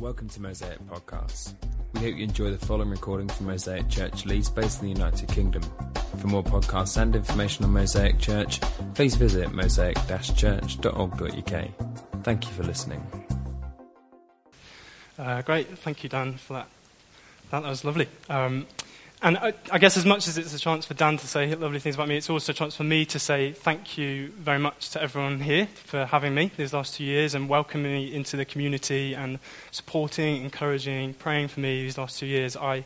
Welcome to Mosaic Podcasts. We hope you enjoy the following recording from Mosaic Church Leeds, based in the United Kingdom. For more podcasts and information on Mosaic Church, please visit mosaic-church.org.uk. Thank you for listening. Uh, great, thank you, Dan, for that. That, was lovely. Um, and I, I, guess as much as it's a chance for Dan to say lovely things about me, it's also a chance for me to say thank you very much to everyone here for having me these last two years and welcoming me into the community and supporting, encouraging, praying for me these last two years. I,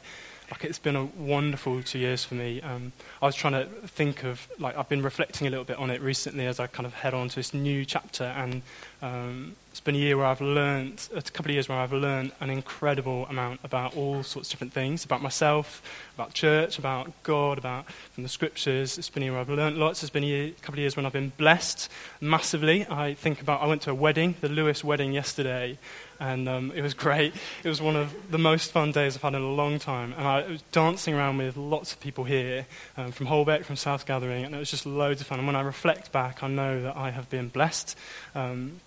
like it's been a wonderful two years for me. Um, I was trying to think of, like, I've been reflecting a little bit on it recently as I kind of head on to this new chapter, and um, it's been a year where I've learned, a couple of years where I've learned an incredible amount about all sorts of different things, about myself, about church, about God, about from the scriptures. It's been a year where I've learned lots. It's been a, year, a couple of years when I've been blessed massively. I think about, I went to a wedding, the Lewis wedding yesterday, and um, it was great. It was one of the most fun days I've had in a long time, and I was dancing around with lots of people here, um, from Holbeck, from South Gathering, and it was just loads of fun. And when I reflect back, I know that I have been blessed. Um,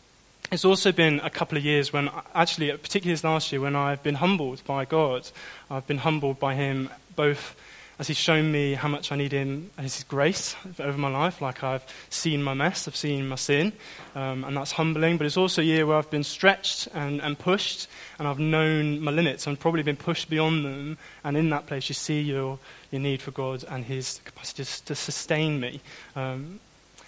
it's also been a couple of years when, actually, particularly this last year, when I've been humbled by God. I've been humbled by Him both as He's shown me how much I need Him and His grace over my life. Like I've seen my mess, I've seen my sin, um, and that's humbling. But it's also a year where I've been stretched and, and pushed, and I've known my limits and probably been pushed beyond them. And in that place, you see your, your need for God and His capacity to, to sustain me. Um,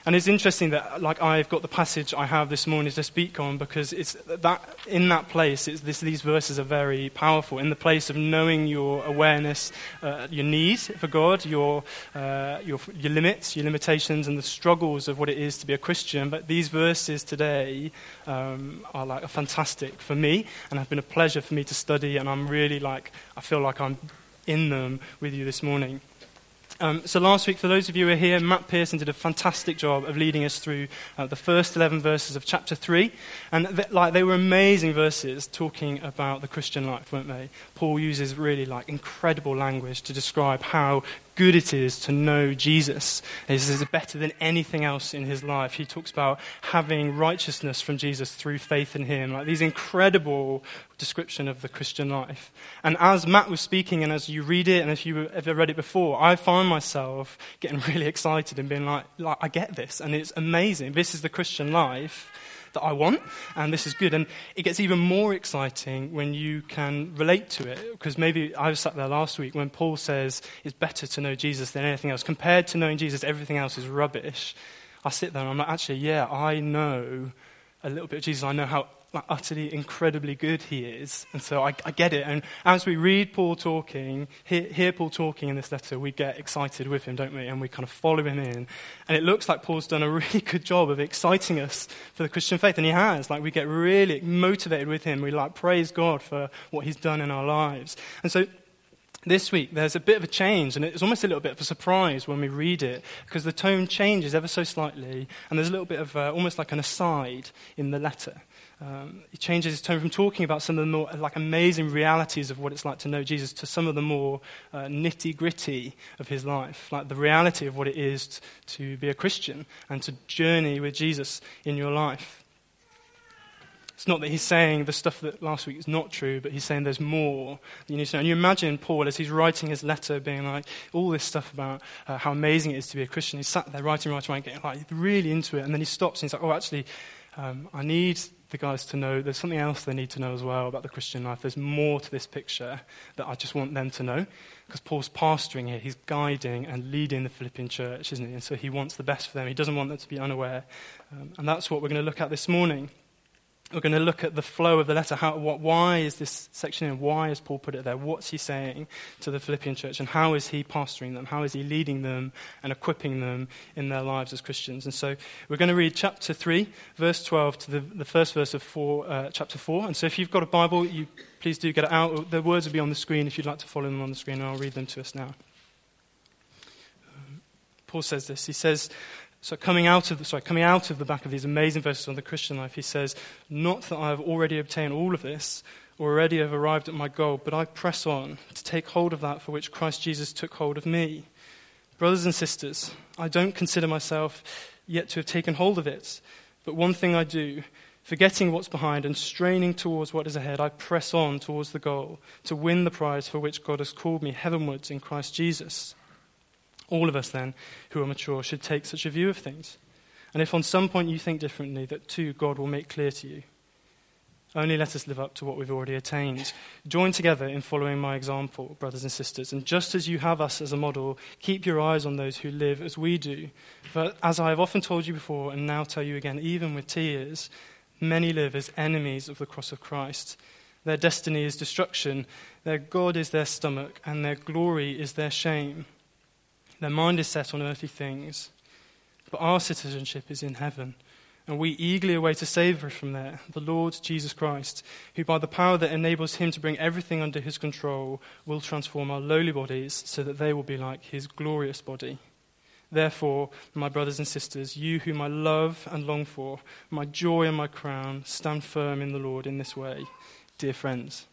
and it's interesting that, like, I've got the passage I have this morning to speak on because it's that in that place, this, these verses are very powerful. In the place of knowing your awareness, uh, your need for God, your, uh, your, your limits, your limitations, and the struggles of what it is to be a Christian. But these verses today um, are like fantastic for me, and have been a pleasure for me to study. And I'm really like, I feel like I'm in them with you this morning. Um, so last week, for those of you who are here, Matt Pearson did a fantastic job of leading us through uh, the first 11 verses of chapter 3. And th- like, they were amazing verses talking about the Christian life, weren't they? Paul uses really like incredible language to describe how good it is to know Jesus. This is better than anything else in his life. He talks about having righteousness from Jesus through faith in him. Like these incredible description of the Christian life. And as Matt was speaking, and as you read it, and if you ever read it before, I find myself getting really excited and being like, like I get this, and it's amazing. This is the Christian life that I want, and this is good. And it gets even more exciting when you can relate to it, because maybe I was sat there last week when Paul says it's better to know Jesus than anything else. Compared to knowing Jesus, everything else is rubbish. I sit there and I'm like, actually, yeah, I know a little bit of Jesus. I know how like, utterly incredibly good he is. And so I, I, get it. And as we read Paul talking, hear, hear, Paul talking in this letter, we get excited with him, don't we? And we kind of follow him in. And it looks like Paul's done a really good job of exciting us for the Christian faith. And he has. Like, we get really motivated with him. We, like, praise God for what he's done in our lives. And so this week there's a bit of a change, and it's almost a little bit of a surprise when we read it, because the tone changes ever so slightly, and there's a little bit of uh, almost like an aside in the letter. Um, he changes his tone from talking about some of the more like amazing realities of what it's like to know Jesus to some of the more uh, nitty gritty of his life, like the reality of what it is t- to be a Christian and to journey with Jesus in your life. It's not that he's saying the stuff that last week is not true, but he's saying there's more you need to know. And you imagine Paul as he's writing his letter, being like all this stuff about uh, how amazing it is to be a Christian. He's sat there writing, writing, writing, getting like really into it, and then he stops and he's like, "Oh, actually, um, I need the guys to know there's something else they need to know as well about the Christian life. There's more to this picture that I just want them to know. Because Paul's pastoring here, he's guiding and leading the Philippian church, isn't he? And so he wants the best for them. He doesn't want them to be unaware. Um, and that's what we're going to look at this morning. We're going to look at the flow of the letter. How, what, why is this section in? Why has Paul put it there? What's he saying to the Philippian church? And how is he pastoring them? How is he leading them and equipping them in their lives as Christians? And so we're going to read chapter 3, verse 12 to the, the first verse of four, uh, chapter 4. And so if you've got a Bible, you please do get it out. The words will be on the screen if you'd like to follow them on the screen, and I'll read them to us now. Paul says this. He says, so coming out of the, sorry, coming out of the back of these amazing verses on the Christian life, he says, "Not that I have already obtained all of this, or already have arrived at my goal, but I press on to take hold of that for which Christ Jesus took hold of me." Brothers and sisters, I don't consider myself yet to have taken hold of it, but one thing I do, Forgetting what's behind and straining towards what is ahead, I press on towards the goal to win the prize for which God has called me heavenwards in Christ Jesus. All of us, then, who are mature, should take such a view of things. And if on some point you think differently, that too God will make clear to you. Only let us live up to what we've already attained. Join together in following my example, brothers and sisters. And just as you have us as a model, keep your eyes on those who live as we do. For as I have often told you before, and now tell you again, even with tears, many live as enemies of the cross of Christ. Their destiny is destruction, their God is their stomach, and their glory is their shame. Their mind is set on earthly things, but our citizenship is in heaven and we eagerly await a Saviour from there, the Lord Jesus Christ, who, by the power that enables him to bring everything under his control, will transform our lowly bodies so that they will be like his glorious body. Therefore, my brothers and sisters, you whom I love and long for, my joy and my crown, stand firm in the Lord in this way, dear friends.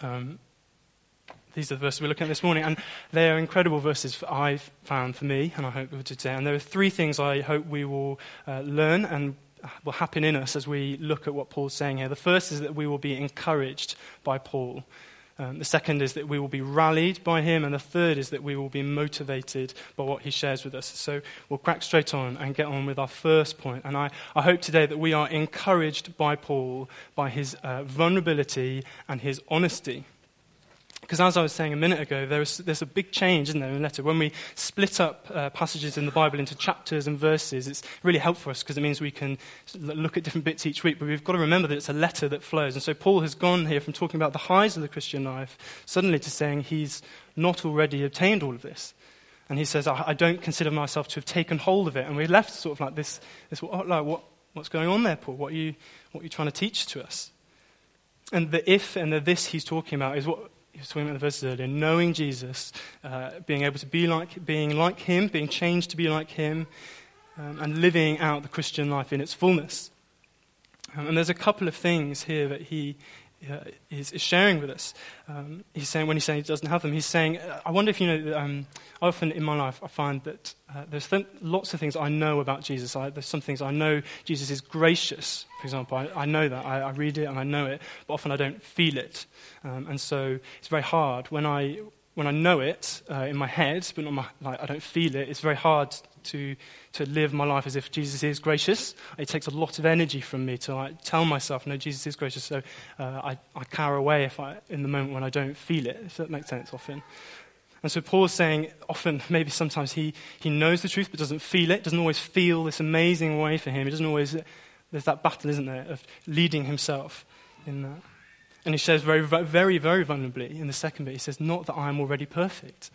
Um, these are the verses we're looking at this morning, and they are incredible verses I've found for me, and I hope today. And there are three things I hope we will uh, learn and will happen in us as we look at what Paul's saying here. The first is that we will be encouraged by Paul. Um, the second is that we will be rallied by him, and the third is that we will be motivated by what he shares with us. So we'll crack straight on and get on with our first point. And I, I hope today that we are encouraged by Paul, by his uh, vulnerability and his honesty. Because as I was saying a minute ago, there's, there's a big change, isn't there, in the letter? When we split up uh, passages in the Bible into chapters and verses, it's really helpful for us because it means we can look at different bits each week. But we've got to remember that it's a letter that flows. And so Paul has gone here from talking about the highs of the Christian life suddenly to saying he's not already obtained all of this. And he says, I, I don't consider myself to have taken hold of it. And we're left sort of like this, this like, what, what's going on there, Paul? What are, you, what are you trying to teach to us? And the if and the this he's talking about is what he was talking about the verses earlier, knowing Jesus, uh, being able to be like, being like him, being changed to be like him, um, and living out the Christian life in its fullness. Um, and there's a couple of things here that he is, is, sharing with us. Um, he's saying, when he's saying he doesn't have them, he's saying, I wonder if you know, um, often in my life I find that uh, there's th- lots of things I know about Jesus. I, there's some things I know Jesus is gracious, for example. I, I know that. I, I, read it and I know it, but often I don't feel it. Um, and so it's very hard. When I, when I know it uh, in my head, but not my, like, I don't feel it, it's very hard to, to live my life as if Jesus is gracious. It takes a lot of energy from me to like, tell myself, no, Jesus is gracious. So uh, I, I cower away if I, in the moment when I don't feel it, if that makes sense often. And so Paul's saying often, maybe sometimes he, he knows the truth but doesn't feel it, doesn't always feel this amazing way for him. He doesn't always, there's that battle, isn't there, of leading himself in that. And he says very, very, very vulnerably in the second bit, he says, Not that I am already perfect.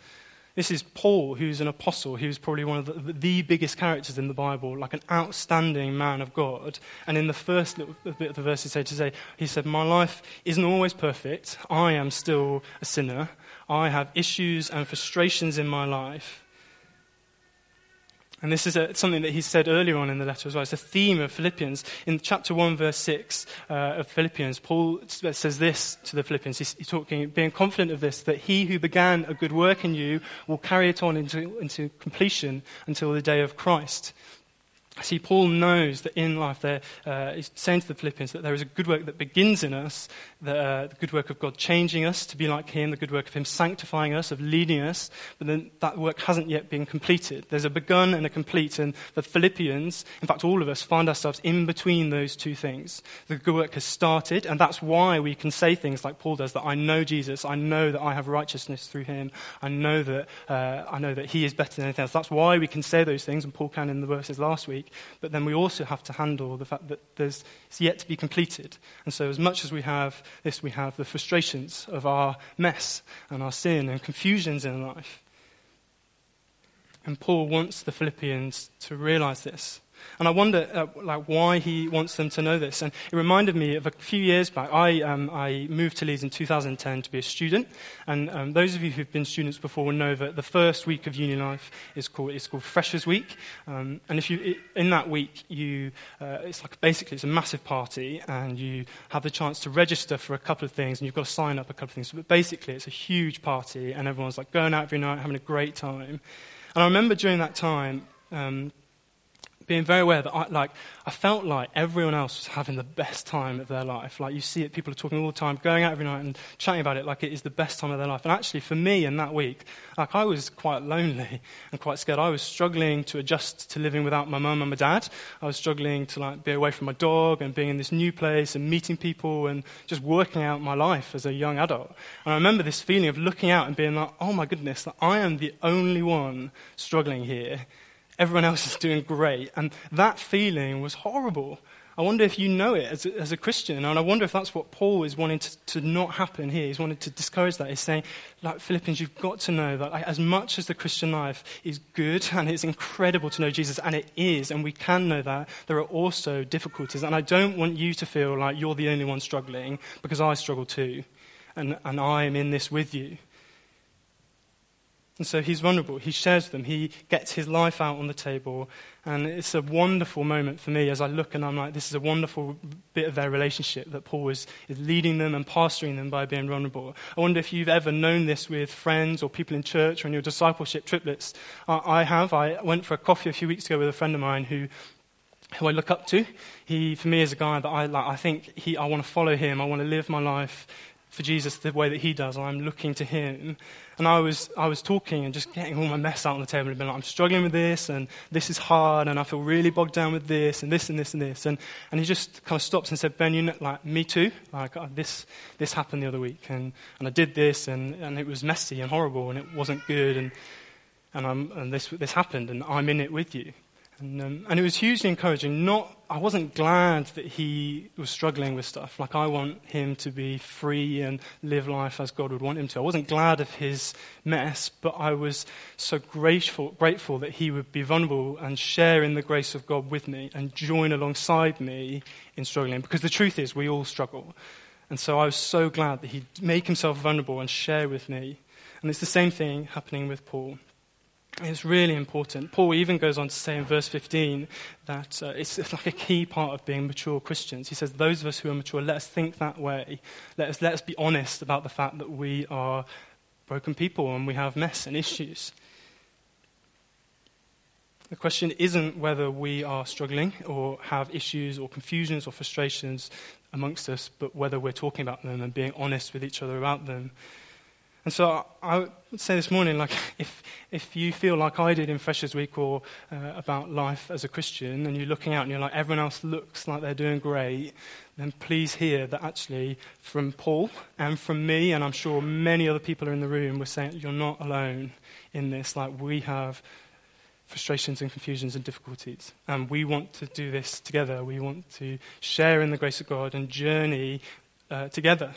This is Paul, who's an apostle, who's probably one of the, the, biggest characters in the Bible, like an outstanding man of God. And in the first little bit of the verse he said, to say, he said, My life isn't always perfect. I am still a sinner. I have issues and frustrations in my life. And this is a, something that he said earlier on in the letter as well. It's a theme of Philippians. In chapter 1, verse 6 uh, of Philippians, Paul says this to the Philippians. He's, he's, talking, being confident of this, that he who began a good work in you will carry it on into, into completion until the day of Christ. See, Paul knows that in life, there, uh, he's saying to the Philippians that there is a good work that begins in us, the, uh, the, good work of God changing us to be like Him, the good work of Him sanctifying us, of leading us, but then that work hasn't yet been completed. There's a begun and a complete, and the Philippians, in fact, all of us, find ourselves in between those two things. The good work has started, and that's why we can say things like Paul does that I know Jesus, I know that I have righteousness through Him, I know that, uh, I know that He is better than anything else. That's why we can say those things, and Paul can in the verses last week. But then we also have to handle the fact that there's, it's yet to be completed. And so, as much as we have this, we have the frustrations of our mess and our sin and confusions in life. And Paul wants the Philippians to realize this. And I wonder, uh, like, why he wants them to know this. And it reminded me of a few years back. I, um, I moved to Leeds in 2010 to be a student. And um, those of you who've been students before will know that the first week of uni life is called, it's called Freshers Week. Um, and if you, in that week, you, uh, it's like basically it's a massive party, and you have the chance to register for a couple of things, and you've got to sign up a couple of things. But basically, it's a huge party, and everyone's like going out every night, having a great time. And I remember during that time, um, being very aware that I, like, I felt like everyone else was having the best time of their life. Like you see it, people are talking all the time, going out every night and chatting about it like it is the best time of their life. And actually, for me in that week, like I was quite lonely and quite scared. I was struggling to adjust to living without my mum and my dad. I was struggling to like be away from my dog and being in this new place and meeting people and just working out my life as a young adult. And I remember this feeling of looking out and being like, oh my goodness, like, I am the only one struggling here everyone else is doing great. And that feeling was horrible. I wonder if you know it as a, as a Christian, and I wonder if that's what Paul is wanting to, to, not happen here. He's wanting to discourage that. He's saying, like Philippians, you've got to know that like, as much as the Christian life is good and it's incredible to know Jesus, and it is, and we can know that, there are also difficulties. And I don't want you to feel like you're the only one struggling, because I struggle too, and, and I am in this with you. And so he's vulnerable. He shares them. He gets his life out on the table. And it's a wonderful moment for me as I look and I'm like, this is a wonderful bit of their relationship that Paul is, is leading them and pastoring them by being vulnerable. I wonder if you've ever known this with friends or people in church or in your discipleship triplets. I, I have. I went for a coffee a few weeks ago with a friend of mine who who I look up to. He, for me, is a guy that I like. I think he, I want to follow him. I want to live my life for Jesus the way that he does. I'm looking to him. And I was, I was talking and just getting all my mess out on the table and being like, I'm struggling with this, and this is hard, and I feel really bogged down with this, and this, and this, and this. And, and he just kind of stops and said, Ben, you know, like, me too. Like, uh, this, this happened the other week, and, and I did this, and, and it was messy and horrible, and it wasn't good, and, and, I'm, and this, this happened, and I'm in it with you. And, um, and it was hugely encouraging. Not, I wasn't glad that he was struggling with stuff. Like, I want him to be free and live life as God would want him to. I wasn't glad of his mess, but I was so grateful, grateful that he would be vulnerable and share in the grace of God with me and join alongside me in struggling. Because the truth is, we all struggle. And so I was so glad that he'd make himself vulnerable and share with me. And it's the same thing happening with Paul. It's really important. Paul even goes on to say in verse 15 that uh, it's, it's, like a key part of being mature Christians. He says, Those of us who are mature, let us think that way. Let us, let us be honest about the fact that we are broken people and we have mess and issues. The question isn't whether we are struggling or have issues or confusions or frustrations amongst us, but whether we're talking about them and being honest with each other about them. And so I would say this morning, like, if, if you feel like I did in Freshers Week or uh, about life as a Christian, and you're looking out and you're like, everyone else looks like they're doing great, then please hear that actually from Paul and from me, and I'm sure many other people are in the room, we're saying you're not alone in this. Like, we have frustrations and confusions and difficulties. And we want to do this together. We want to share in the grace of God and journey uh, together.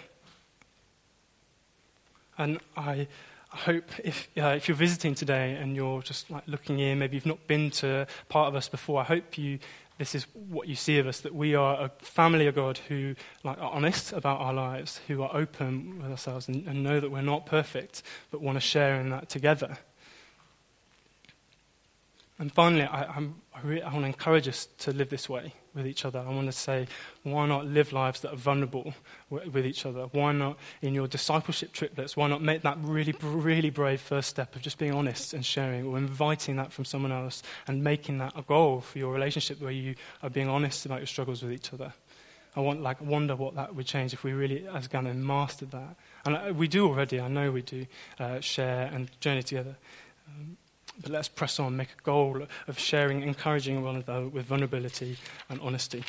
And I hope if, uh, if you're visiting today and you're just like looking in, maybe you've not been to part of us before, I hope you this is what you see of us that we are a family of God who like, are honest about our lives, who are open with ourselves and, and know that we're not perfect, but want to share in that together. And finally, I, I'm, I, want to encourage us to live this way with each other. I want to say, why not live lives that are vulnerable with each other? Why not, in your discipleship triplets, why not make that really, really brave first step of just being honest and sharing or inviting that from someone else and making that a goal for your relationship where you are being honest about your struggles with each other? I want, like, wonder what that would change if we really, as Gannon, mastered that. And uh, we do already, I know we do, uh, share and journey together. Um, but let's press on, make a goal of sharing, encouraging one another with vulnerability and honesty.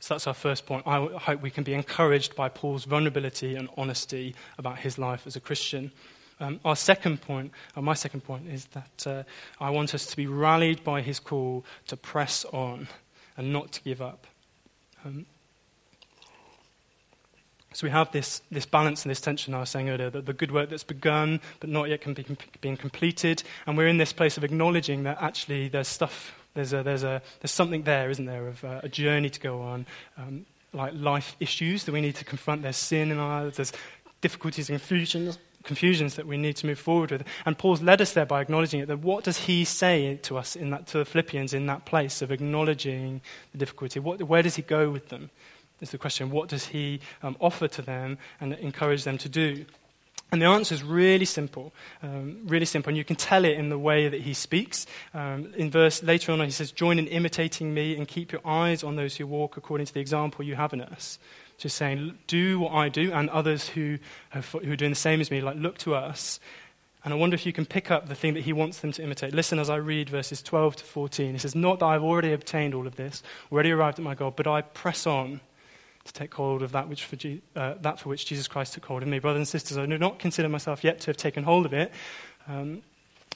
So that's our first point. I hope we can be encouraged by Paul's vulnerability and honesty about his life as a Christian. Um, our second point, or my second point, is that uh, I want us to be rallied by his call to press on and not to give up. Um, so we have this, this balance and this tension I was saying earlier, that the good work that's begun but not yet can be being completed, and we're in this place of acknowledging that actually there's stuff, there's, a, there's, a, there's something there, isn't there, of uh, a journey to go on, um, like life issues that we need to confront. There's sin in our lives, there's difficulties and confusions, confusions that we need to move forward with. And Paul's led us there by acknowledging it. That what does he say to us in that, to the Philippians in that place of acknowledging the difficulty? What, where does he go with them? Is the question what does he um, offer to them and encourage them to do? And the answer is really simple, um, really simple, and you can tell it in the way that he speaks. Um, in verse later on, he says, "Join in imitating me, and keep your eyes on those who walk according to the example you have in us." Just saying, do what I do, and others who, have, who are doing the same as me, like look to us. And I wonder if you can pick up the thing that he wants them to imitate. Listen as I read verses 12 to 14. He says, "Not that I've already obtained all of this, already arrived at my goal, but I press on." To take hold of that, which for Je- uh, that for which Jesus Christ took hold of me. Brothers and sisters, I do not consider myself yet to have taken hold of it. Um,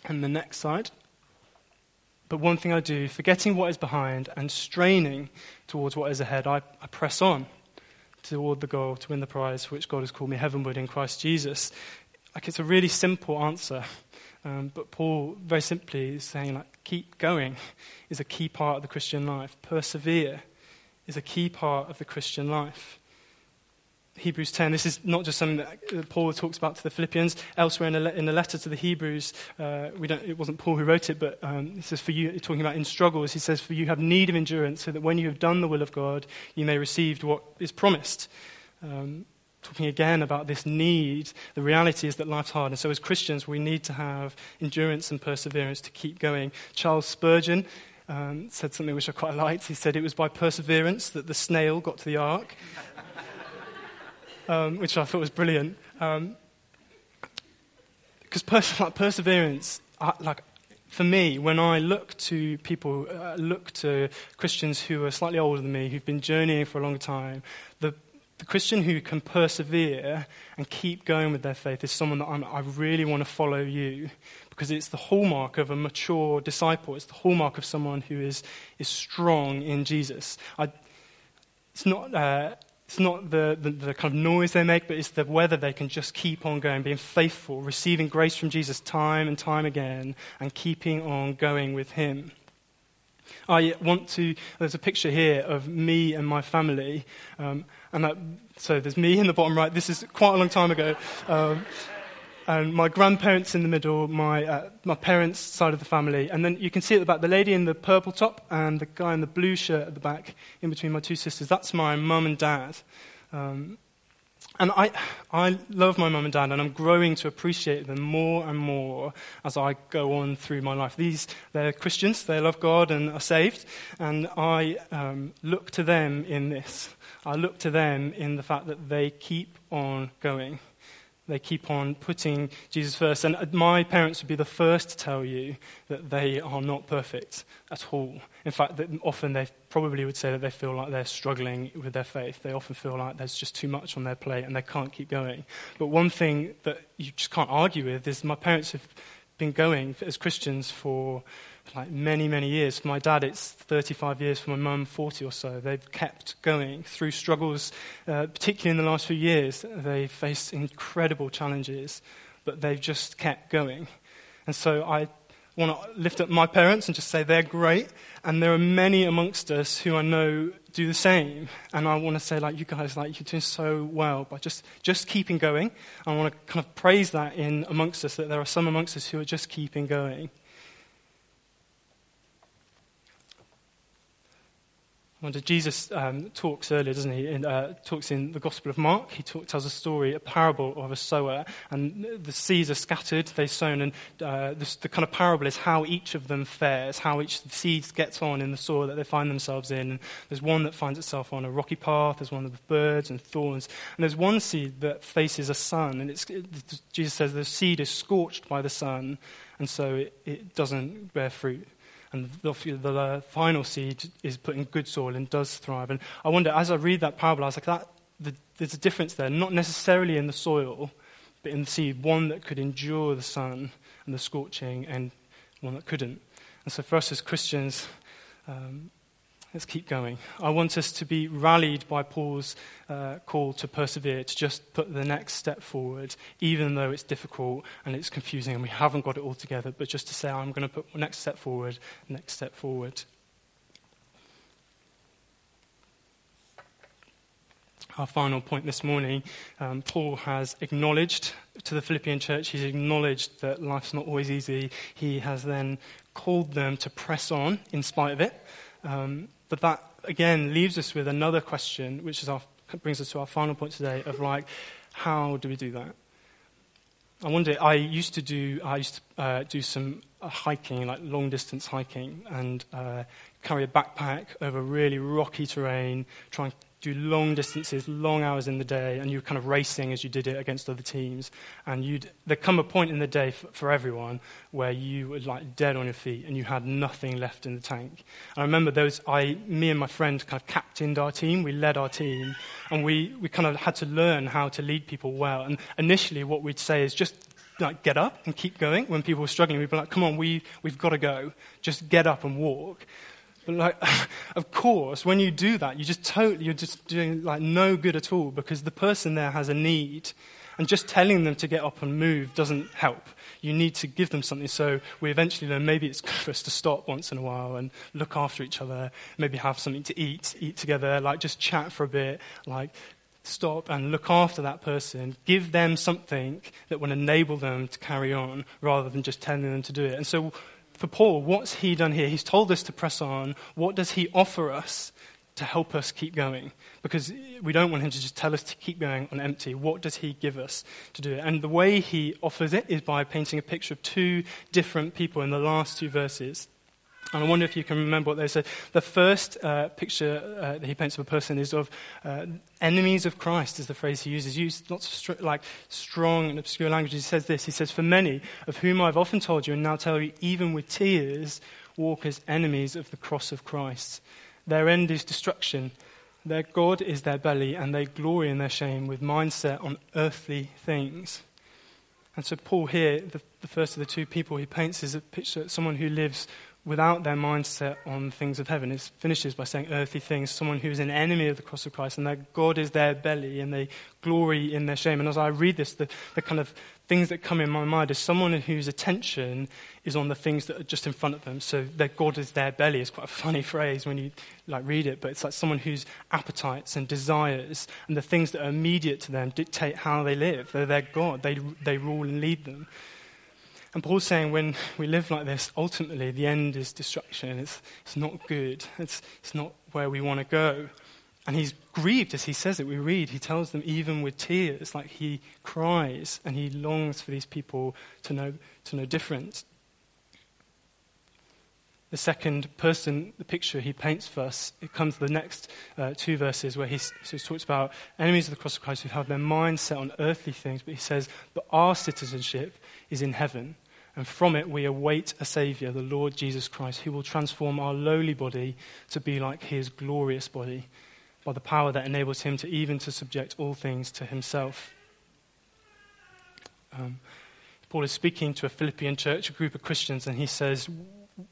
and the next slide. But one thing I do, forgetting what is behind and straining towards what is ahead, I, I press on toward the goal to win the prize for which God has called me heavenward in Christ Jesus. Like it's a really simple answer. Um, but Paul very simply is saying, like, keep going is a key part of the Christian life. Persevere is a key part of the Christian life. Hebrews 10, this is not just something that Paul talks about to the Philippians. Elsewhere in the, in letter to the Hebrews, uh, we don't, it wasn't Paul who wrote it, but um, he says, for you, talking about in struggles, he says, for you have need of endurance, so that when you have done the will of God, you may receive what is promised. Um, talking again about this need, the reality is that life's hard. And so, as Christians, we need to have endurance and perseverance to keep going. Charles Spurgeon um, said something which I quite liked. He said it was by perseverance that the snail got to the ark, um, which I thought was brilliant. Um, because pers- like perseverance, I, like for me, when I look to people, uh, look to Christians who are slightly older than me, who've been journeying for a long time, the, the Christian who can persevere and keep going with their faith is someone that I'm, i really want to follow you because it's the hallmark of a mature disciple. It's the hallmark of someone who is, is strong in Jesus. I, it's not, uh, it's not the, the, the, kind of noise they make, but it's the whether they can just keep on going, being faithful, receiving grace from Jesus time and time again, and keeping on going with Him. I want to, there's a picture here of me and my family. Um, and that, so there's me in the bottom right. This is quite a long time ago. Um, and my grandparents in the middle, my, uh, my parents' side of the family. And then you can see at the back the lady in the purple top and the guy in the blue shirt at the back, in between my two sisters. That's my mum and dad. Um, and I, I love my mum and dad, and I'm growing to appreciate them more and more as I go on through my life. These, they're Christians, they love God and are saved, and I um, look to them in this. I look to them in the fact that they keep on going. They keep on putting Jesus first. And my parents would be the first to tell you that they are not perfect at all. In fact, often they probably would say that they feel like they're struggling with their faith. They often feel like there's just too much on their plate and they can't keep going. But one thing that you just can't argue with is my parents have been going as Christians for like many, many years. For my dad, it's 35 years. For my mum, 40 or so. They've kept going through struggles, uh, particularly in the last few years. They've faced incredible challenges, but they've just kept going. And so I want to lift up my parents and just say they're great. And there are many amongst us who I know do the same. And I want to say, like, you guys, like, you're doing so well by just, just keeping going. I want to kind of praise that in amongst us, that there are some amongst us who are just keeping going. Wonder, Jesus um, talks earlier, doesn't he? In, uh, talks in the Gospel of Mark. He talk, tells a story, a parable of a sower, and the seeds are scattered, they're sown, and uh, the, the, kind of parable is how each of them fares, how each of the seeds gets on in the soil that they find themselves in. And there's one that finds itself on a rocky path, there's one with birds and thorns, and there's one seed that faces a sun, and it, Jesus says the seed is scorched by the sun, and so it, it doesn't bear fruit and the, the, final seed is put in good soil and does thrive. And I wonder, as I read that parable, I was like, that, the, there's a difference there, not necessarily in the soil, but in the seed, one that could endure the sun and the scorching, and one that couldn't. And so for us as Christians, um, Let's keep going. I want us to be rallied by Paul's uh, call to persevere, to just put the next step forward, even though it's difficult and it's confusing and we haven't got it all together, but just to say, I'm going to put next step forward, next step forward. Our final point this morning um, Paul has acknowledged to the Philippian church, he's acknowledged that life's not always easy. He has then called them to press on in spite of it. Um, but that, again, leaves us with another question, which is our, brings us to our final point today of like, how do we do that? I wonder. I used to do. I used to uh, do some uh, hiking, like long distance hiking, and uh, carry a backpack over really rocky terrain, try and do long distances, long hours in the day, and you're kind of racing as you did it against other teams. And you'd there come a point in the day for, for everyone where you were like dead on your feet and you had nothing left in the tank. And I remember those. I, me and my friend, kind of captained our team. We led our team, and we we kind of had to learn how to lead people well. And initially, what we'd say is just like get up and keep going. When people were struggling, we'd be like, "Come on, we we've got to go. Just get up and walk." But like, of course, when you do that, you just totally, you're just doing like no good at all because the person there has a need. And just telling them to get up and move doesn't help. You need to give them something. So we eventually learn maybe it's good for us to stop once in a while and look after each other, maybe have something to eat, eat together, like just chat for a bit, like stop and look after that person, give them something that will enable them to carry on rather than just telling them to do it. And so for Paul, what's he done here? He's told us to press on. What does he offer us to help us keep going? Because we don't want him to just tell us to keep going on empty. What does he give us to do it? And the way he offers it is by painting a picture of two different people in the last two verses. And I wonder if you can remember what they said. The first uh, picture uh, that he paints of a person is of uh, enemies of Christ, is the phrase he uses. He uses lots of str- like strong and obscure language. He says this. He says, "For many of whom I've often told you, and now tell you, even with tears, walk as enemies of the cross of Christ. Their end is destruction. Their God is their belly, and they glory in their shame with mindset on earthly things." And so Paul here, the, the first of the two people he paints, is a picture of someone who lives without their mindset on things of heaven. It finishes by saying earthly things, someone who is an enemy of the cross of Christ, and that God is their belly, and they glory in their shame. And as I read this, the, the kind of things that come in my mind is someone whose attention is on the things that are just in front of them. So their God is their belly is quite a funny phrase when you like read it, but it's like someone whose appetites and desires and the things that are immediate to them dictate how they live. They're their God. They, they rule and lead them. And Paul's saying when we live like this, ultimately the end is destruction. It's, it's not good. It's, it's not where we want to go. And he's grieved as he says it. We read, he tells them even with tears, like he cries and he longs for these people to know, to know different. The second person, the picture he paints for us, it comes the next uh, two verses where he, so talks about enemies of the cross of Christ who have their minds set on earthly things, but he says, but our citizenship is in heaven and from it we await a Saviour, the Lord Jesus Christ, who will transform our lowly body to be like his glorious body by the power that enables him to even to subject all things to himself. Um, Paul is speaking to a Philippian church, a group of Christians, and he says,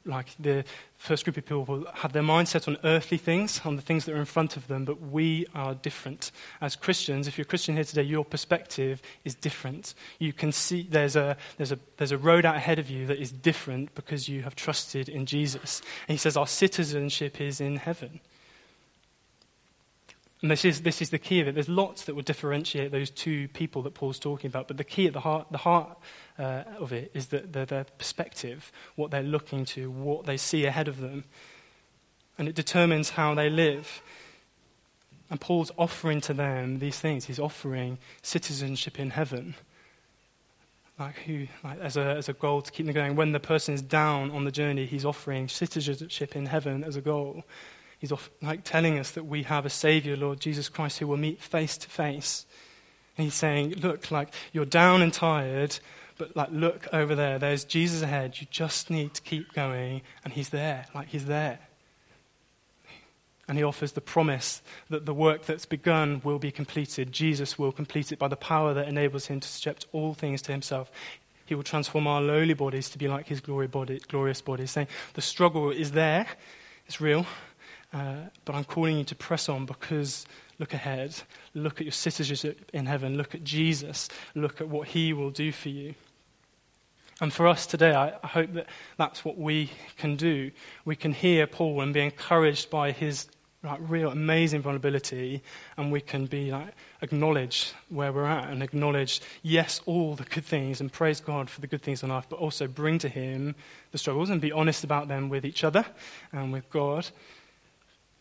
like the first group of people have their mindset on earthly things, on the things that are in front of them, but we are different. As Christians, if you're a Christian here today, your perspective is different. You can see there's a, there's a, there's a road out ahead of you that is different because you have trusted in Jesus. And he says our citizenship is in heaven. And this is, this is the key of it. There's lots that would differentiate those two people that Paul's talking about, but the key at the heart, the heart uh, of it is that their, their perspective, what they're looking to, what they see ahead of them. And it determines how they live. And Paul's offering to them these things. He's offering citizenship in heaven. Like who, like as, a, as a goal to keep them going. When the person is down on the journey, he's offering citizenship in heaven as a goal. He's like telling us that we have a Savior, Lord Jesus Christ, who will meet face to face. And he's saying, Look, like you're down and tired, but like look over there. There's Jesus ahead. You just need to keep going, and he's there. Like he's there. And he offers the promise that the work that's begun will be completed. Jesus will complete it by the power that enables him to subject all things to himself. He will transform our lowly bodies to be like his glory body, glorious. Saying the struggle is there, it's real, uh, but I'm calling you to press on because look ahead. Look at your citizenship in heaven. Look at Jesus. Look at what he will do for you. And for us today, I, I hope that that's what we can do. We can hear Paul and be encouraged by his like, real amazing vulnerability, and we can be like acknowledge where we're at and acknowledge, yes, all the good things, and praise God for the good things on life, but also bring to Him the struggles and be honest about them with each other and with God.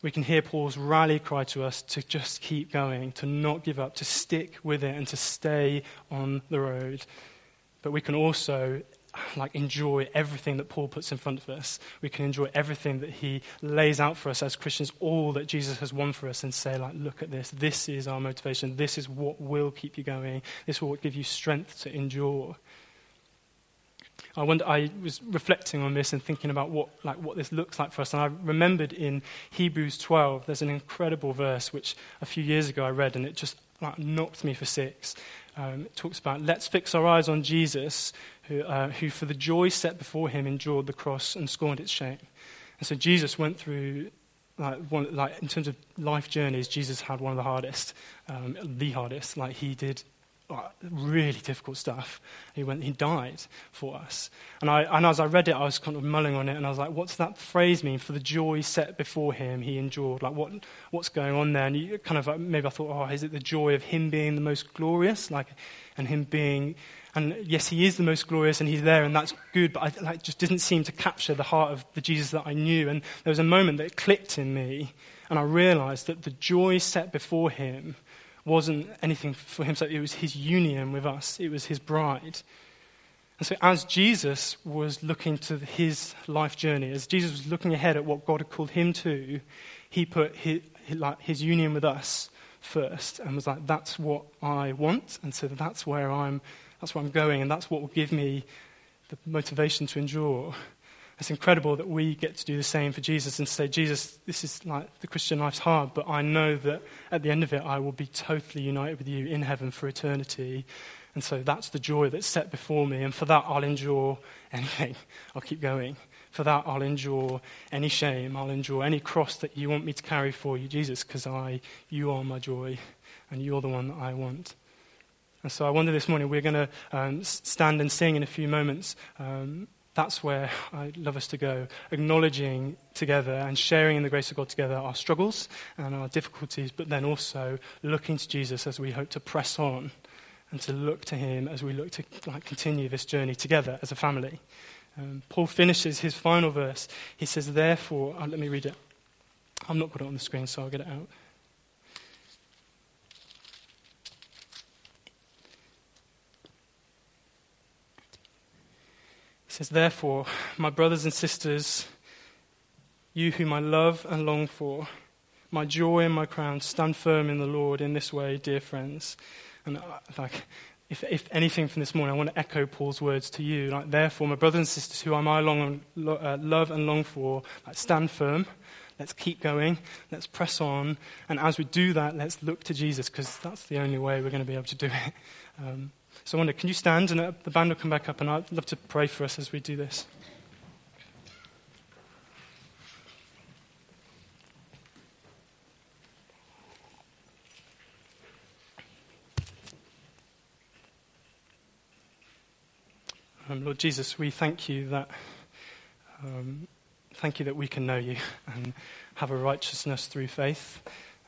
We can hear Paul's rally cry to us to just keep going, to not give up, to stick with it, and to stay on the road. but we can also like enjoy everything that Paul puts in front of us. We can enjoy everything that he lays out for us as Christians, all that Jesus has won for us, and say, like, look at this. This is our motivation. This is what will keep you going. This will give you strength to endure. I, wonder, I was reflecting on this and thinking about what, like, what this looks like for us. And I remembered in Hebrews 12, there's an incredible verse which a few years ago I read, and it just like, knocked me for six. Um, it talks about, let's fix our eyes on Jesus, who, uh, who for the joy set before him endured the cross and scorned its shame. And so Jesus went through like, one, like in terms of life journeys, Jesus had one of the hardest, um, the hardest. Like he did really difficult stuff. He went, he died for us. And, I, and as I read it, I was kind of mulling on it, and I was like, what's that phrase mean? For the joy set before him, he endured. Like, what, what's going on there? And you kind of, uh, maybe I thought, oh, is it the joy of him being the most glorious? Like, and him being, and yes, he is the most glorious, and he's there, and that's good, but I like, just didn't seem to capture the heart of the Jesus that I knew. And there was a moment that clicked in me, and I realized that the joy set before him wasn't anything for himself, it was his union with us, it was his bride. And so, as Jesus was looking to his life journey, as Jesus was looking ahead at what God had called him to, he put his, his union with us first and was like, that's what I want. And so that's where I'm, that's where I'm going, and that's what will give me the motivation to endure. It's incredible that we get to do the same for Jesus and say, Jesus, this is like the Christian life's hard, but I know that at the end of it, I will be totally united with you in heaven for eternity. And so that's the joy that's set before me. And for that, I'll endure anything. I'll keep going. For that, I'll endure any shame. I'll endure any cross that you want me to carry for you, Jesus, because I, you are my joy, and you're the one that I want. And so I wonder this morning, we're going to um, stand and sing in a few moments. Um, that's where I'd love us to go, acknowledging together and sharing in the grace of God together our struggles and our difficulties, but then also looking to Jesus as we hope to press on and to look to Him as we look to like, continue this journey together as a family. Um, Paul finishes his final verse. He says, Therefore, uh, let me read it. I've not got it on the screen, so I'll get it out. Says, Therefore, my brothers and sisters, you whom I love and long for, my joy and my crown, stand firm in the Lord in this way, dear friends. And uh, like, if, if anything from this morning, I want to echo Paul's words to you. Like, therefore, my brothers and sisters, who I long and, uh, love and long for, like, stand firm. Let's keep going. Let's press on. And as we do that, let's look to Jesus, because that's the only way we're going to be able to do it. Um, so I wonder, can you stand and uh, the band will come back up and I'd love to pray for us as we do this. Um, Lord Jesus, we thank you that um, thank you that we can know you and have a righteousness through faith,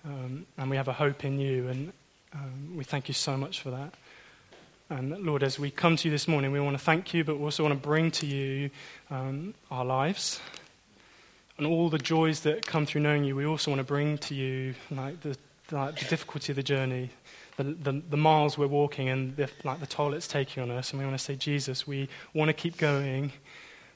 um, and we have a hope in you, and um, we thank you so much for that. And Lord, as we come to you this morning, we want to thank you, but we also want to bring to you um, our lives and all the joys that come through knowing you. We also want to bring to you like the, like, the difficulty of the journey, the, the, the, miles we're walking, and the, like the toll it's taking on us. And we want to say, Jesus, we want to keep going,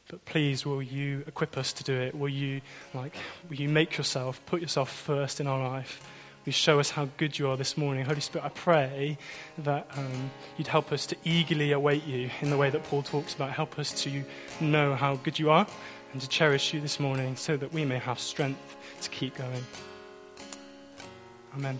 but please, will you equip us to do it? Will you like, will you make yourself, put yourself first in our life? You show us how good you are this morning. Holy Spirit, I pray that um, you'd help us to eagerly await you in the way that Paul talks about. Help us to know how good you are and to cherish you this morning so that we may have strength to keep going. Amen.